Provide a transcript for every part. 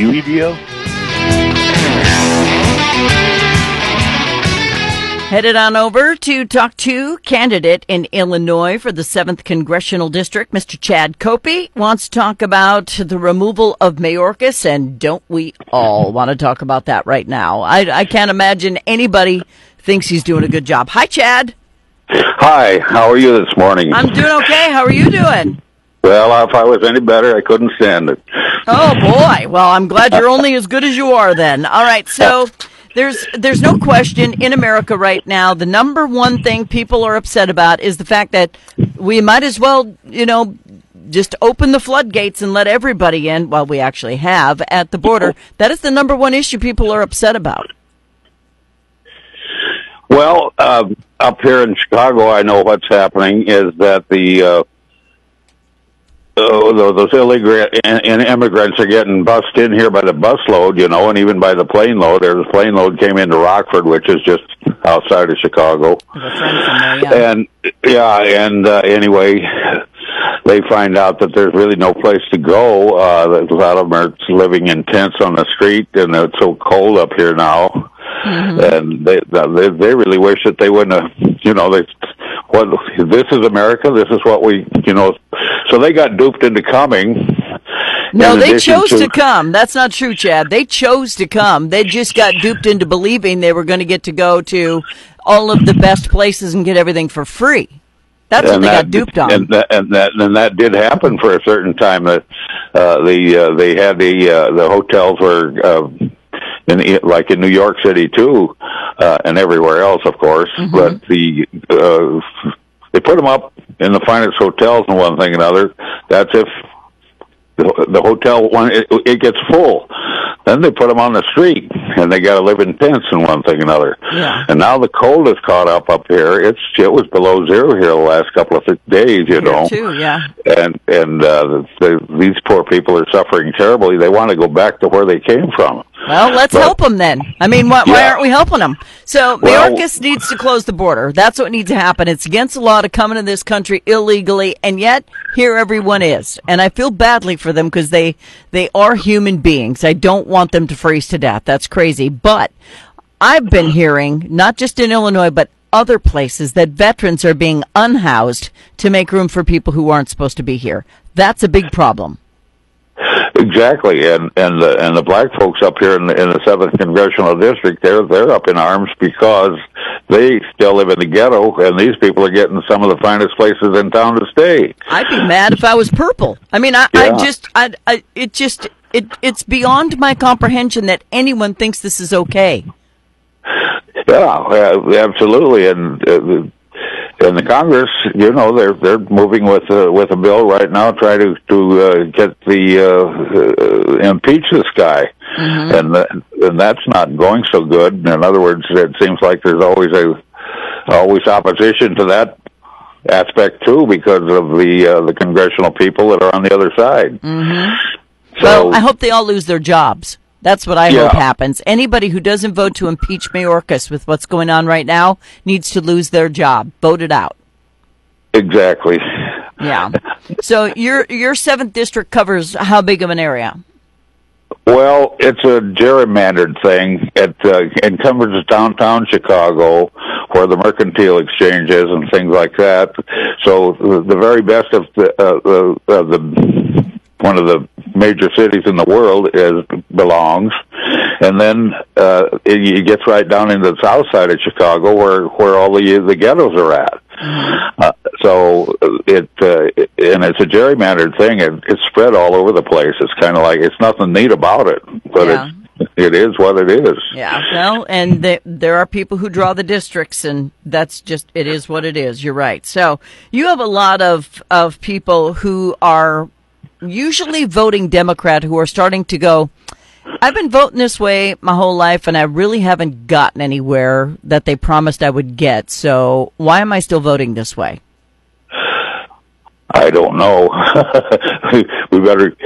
WEDO? Headed on over to talk to candidate in Illinois for the 7th Congressional District, Mr. Chad Koppie, wants to talk about the removal of Mayorkas, and don't we all want to talk about that right now? I, I can't imagine anybody thinks he's doing a good job. Hi, Chad. Hi, how are you this morning? I'm doing okay. How are you doing? Well, if I was any better, I couldn't stand it. Oh boy. Well, I'm glad you're only as good as you are then. All right. So there's there's no question in America right now the number one thing people are upset about is the fact that we might as well, you know, just open the floodgates and let everybody in. Well, we actually have at the border. That is the number one issue people are upset about. Well, uh, up here in Chicago, I know what's happening is that the uh, uh, those illegal and immigrants are getting bussed in here by the busload, you know, and even by the plane load. There's a plane load came into Rockford, which is just outside of Chicago. There, yeah. And yeah, and uh, anyway, they find out that there's really no place to go. Uh, a lot of them are living in tents on the street, and it's so cold up here now. Mm-hmm. And they, they they really wish that they wouldn't have, you know, they what this is America. This is what we, you know. So they got duped into coming. No, they chose to, to, come. That's not true, Chad. They chose to come. They just got duped into believing they were going to get to go to all of the best places and get everything for free. That's what they that, got duped on. And that, and that and that did happen for a certain time. That uh, the uh, they had the uh, the hotels were uh, in like in New York City too, uh, and everywhere else, of course. Mm-hmm. But the uh, they put them up in the finest hotels and one thing and another. That's if the, the hotel one it, it gets full. Then they put them on the street, and they got to live in tents and one thing and another. Yeah. And now the cold has caught up up here. It's it was below zero here the last couple of days, you here know. Too, yeah. And and uh, the, the, these poor people are suffering terribly. They want to go back to where they came from. Well, let's but, help them then. I mean, why, yeah. why aren't we helping them? So, well, Mayorkas needs to close the border. That's what needs to happen. It's against the law to come into this country illegally, and yet here everyone is. And I feel badly for them because they they are human beings. I don't want them to freeze to death. That's crazy. But I've been hearing, not just in Illinois, but other places, that veterans are being unhoused to make room for people who aren't supposed to be here. That's a big problem. Exactly, and and the and the black folks up here in the, in the seventh congressional district, they're they're up in arms because they still live in the ghetto, and these people are getting some of the finest places in town to stay. I'd be mad if I was purple. I mean, I, yeah. I just, I, I, it just, it, it's beyond my comprehension that anyone thinks this is okay. Yeah, absolutely, and. Uh, and the Congress, you know, they're they're moving with a, with a bill right now, try to to uh, get the uh, uh, impeach this guy, mm-hmm. and the, and that's not going so good. In other words, it seems like there's always a always opposition to that aspect too because of the uh, the congressional people that are on the other side. Mm-hmm. So, well, I hope they all lose their jobs. That's what I yeah. hope happens. Anybody who doesn't vote to impeach Mayorkas with what's going on right now needs to lose their job. Vote it out. Exactly. Yeah. So your your seventh district covers how big of an area? Well, it's a gerrymandered thing. It uh, encumbers downtown Chicago, where the mercantile exchange is, and things like that. So the, the very best of the, uh, uh, the one of the major cities in the world is belongs, and then uh, it, it gets right down into the south side of Chicago where where all the the ghettos are at. Uh, so it, uh, and it's a gerrymandered thing. It, it's spread all over the place. It's kind of like it's nothing neat about it, but yeah. it's it is what it is. Yeah. Well, and the, there are people who draw the districts, and that's just it is what it is. You're right. So you have a lot of of people who are usually voting Democrat who are starting to go, I've been voting this way my whole life and I really haven't gotten anywhere that they promised I would get. So why am I still voting this way? I don't know. we better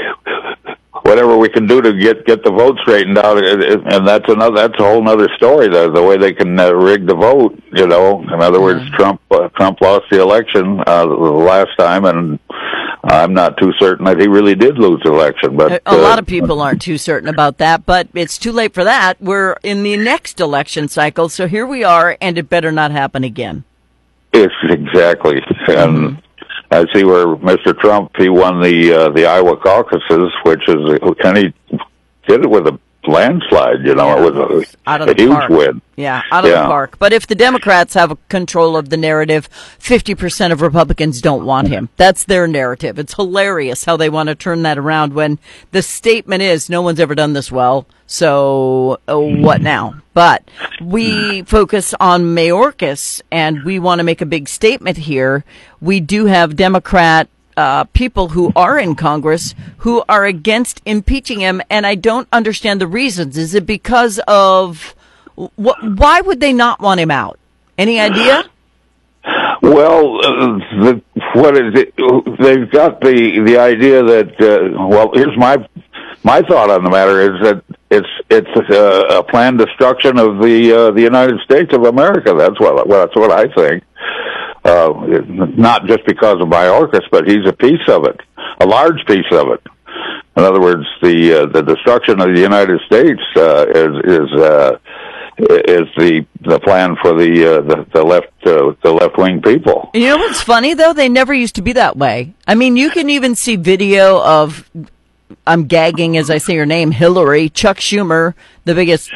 whatever we can do to get get the vote straightened out, and that's another that's a whole other story. The the way they can uh, rig the vote, you know. In other words, Trump uh, Trump lost the election uh, last time, and I'm not too certain that he really did lose the election. But a, a lot of people aren't too certain about that. But it's too late for that. We're in the next election cycle, so here we are, and it better not happen again. It's exactly, and. I see where Mr. Trump he won the uh, the Iowa caucuses, which is and he did it with a landslide. You know, yeah, it was a, a huge park. win. Yeah, out of yeah. the park. But if the Democrats have control of the narrative, 50% of Republicans don't want him. That's their narrative. It's hilarious how they want to turn that around when the statement is no one's ever done this well. So uh, what now? But we focus on Mayorkas and we want to make a big statement here. We do have Democrat uh, people who are in Congress who are against impeaching him, and I don't understand the reasons. Is it because of what? Why would they not want him out? Any idea? Well, uh, the, what is it? They've got the the idea that. Uh, well, here's my my thought on the matter is that it's it's a, a planned destruction of the uh, the United States of America. That's what that's what I think uh, not just because of Mayorkas, but he's a piece of it, a large piece of it. In other words, the uh, the destruction of the United States uh, is is uh, is the the plan for the uh, the, the left uh, the left wing people. You know what's funny though? They never used to be that way. I mean, you can even see video of I'm gagging as I say your name, Hillary, Chuck Schumer, the biggest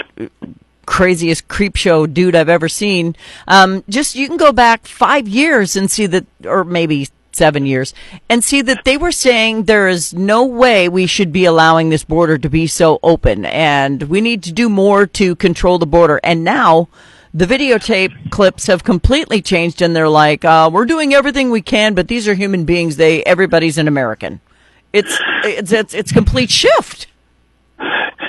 craziest creep show dude I've ever seen. Um, just you can go back five years and see that, or maybe seven years, and see that they were saying there is no way we should be allowing this border to be so open, and we need to do more to control the border. And now the videotape clips have completely changed, and they're like, uh, "We're doing everything we can, but these are human beings. They everybody's an American." It's it's it's, it's complete shift.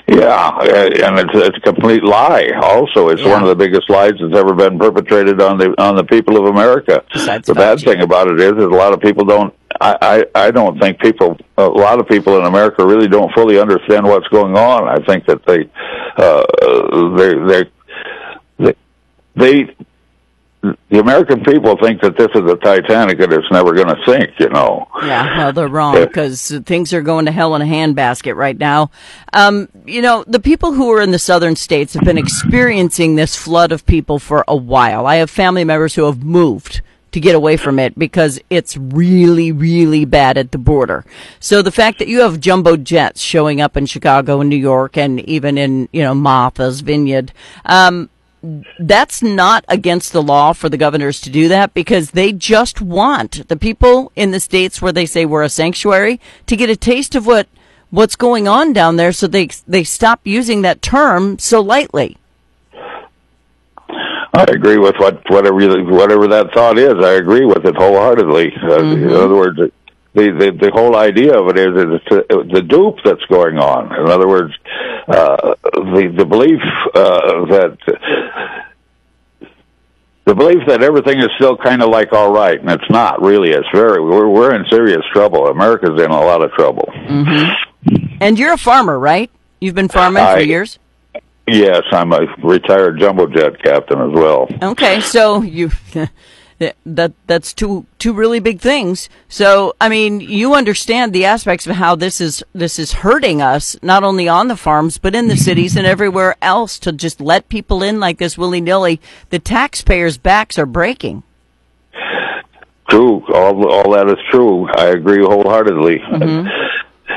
Yeah, and it's it's a complete lie. Also, it's yeah. one of the biggest lies that's ever been perpetrated on the on the people of America. Besides the bad thing about it is, is a lot of people don't. I, I I don't think people. A lot of people in America really don't fully understand what's going on. I think that they uh, they they they the American people think that this is the Titanic and it's never going to sink, you know. Yeah, well, they're wrong because things are going to hell in a handbasket right now. Um, you know, the people who are in the southern states have been experiencing this flood of people for a while. I have family members who have moved to get away from it because it's really, really bad at the border. So the fact that you have jumbo jets showing up in Chicago and New York and even in, you know, Martha's Vineyard, um, that's not against the law for the governors to do that because they just want the people in the states where they say we're a sanctuary to get a taste of what what's going on down there so they they stop using that term so lightly. I agree with what whatever whatever that thought is. I agree with it wholeheartedly. Uh, mm-hmm. In other words, the, the the whole idea of it is it's the dupe that's going on. In other words, uh, the the belief uh, that the belief that everything is still kind of like all right, and it's not really. It's very we're we're in serious trouble. America's in a lot of trouble. Mm-hmm. And you're a farmer, right? You've been farming I, for years. Yes, I'm a retired jumbo jet captain as well. Okay, so you that that's two two really big things. So I mean, you understand the aspects of how this is this is hurting us, not only on the farms but in the cities and everywhere else. To just let people in like this willy nilly, the taxpayers' backs are breaking. True, all all that is true. I agree wholeheartedly. Mm-hmm.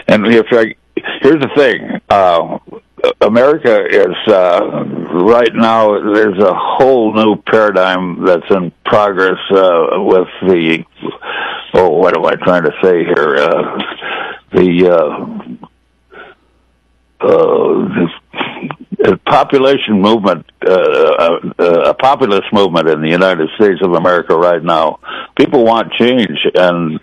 And if I, here's the thing, uh, America is uh, right now. There's a whole new paradigm that's in progress uh, with the. Oh, what am I trying to say here? Uh, the uh, uh, population movement, uh, uh, uh, a populist movement in the United States of America right now. People want change, and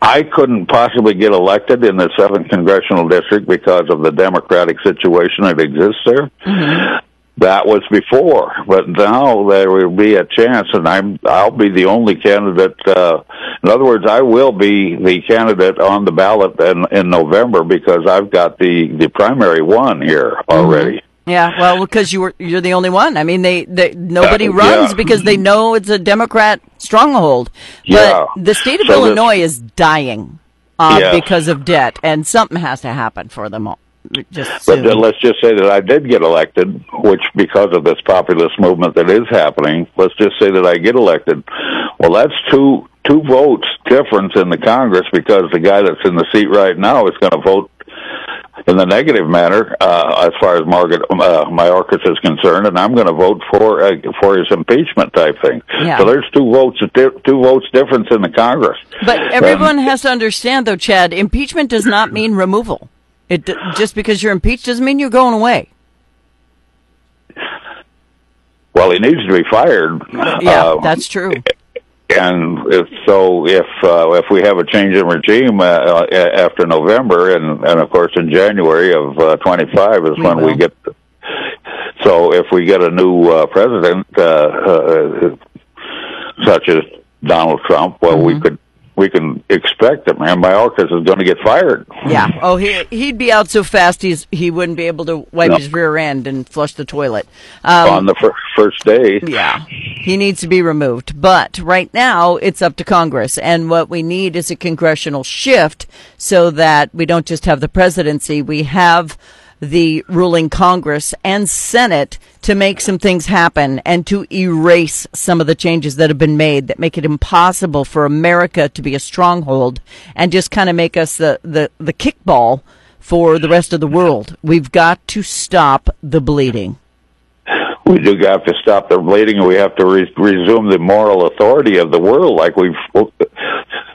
I couldn't possibly get elected in the seventh congressional district because of the Democratic situation that exists there. Mm-hmm. That was before, but now there will be a chance, and I'm I'll be the only candidate. Uh, in other words, I will be the candidate on the ballot in, in November because I've got the the primary one here mm-hmm. already. Mm-hmm. Yeah, well, because you were you're the only one. I mean, they, they nobody uh, runs yeah. because they know it's a Democrat stronghold. Yeah. But the state of So this- Illinois is dying uh, Yes. because of debt, and something has to happen for them all. Just But soon. let's just say that I did get elected, which because of this populist movement that is happening, let's just say that I get elected. Well, that's two two votes difference in the Congress because the guy that's in the seat right now is going to vote in the negative manner uh, as far as Margaret uh, Mayorkas is concerned, and I'm going to vote for uh, for his impeachment type thing. Yeah. So there's two votes two votes difference in the Congress. But Um, everyone has to understand, though, Chad, impeachment does not mean removal. It just because you're impeached doesn't mean you're going away. well, he needs to be fired. Yeah, Uh, that's true. And if, so if uh, if we have a change in regime uh, uh, after November, and and of course in January of uh, 25 is We when will. we get. So if we get a new uh, president, uh, uh, such as Donald Trump, well, Mm-hmm. we could we can expect that man Mayorkas is going to get fired. Yeah. Oh, he he'd be out so fast he's he wouldn't be able to wipe No. his rear end and flush the toilet. Um, on the fir- first day. Yeah, he needs to be removed. But right now, it's up to Congress. And what we need is a congressional shift so that we don't just have the presidency, we have the ruling Congress and Senate to make some things happen and to erase some of the changes that have been made that make it impossible for America to be a stronghold and just kind of make us the, the, the kickball for the rest of the world. We've got to stop the bleeding. We do have to stop the bleeding and we have to re- resume the moral authority of the world like we've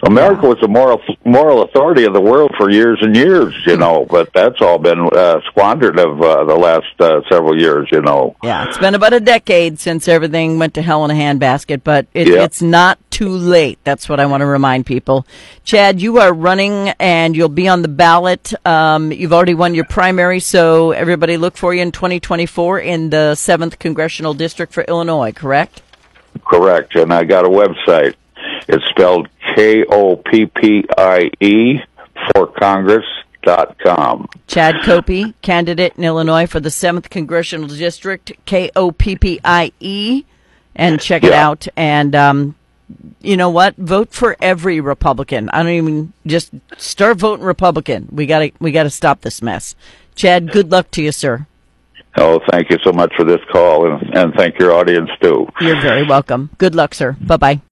America was the moral moral authority of the world for years and years, you know, but that's all been uh, squandered of uh, the last uh, several years, you know. Yeah, it's been about a decade since everything went to hell in a handbasket, but it, Yeah. it's not too late. That's what I want to remind people. Chad, you are running and you'll be on the ballot. Um, you've already won your primary, so everybody look for you in 2024 in the 7th Congressional District for Illinois, correct? Correct. And I got a website. It's spelled K O P P I E for Congress dot com. Chad Koppie, candidate in Illinois for the 7th Congressional District, K O P P I E, and check it out. And, um, you know what? Vote for every Republican. I don't even just start voting Republican. We got to we got to stop this mess. Chad, good luck to you, sir. Oh, thank you so much for this call and, and thank your audience too. You're very welcome. Good luck, sir. Bye bye.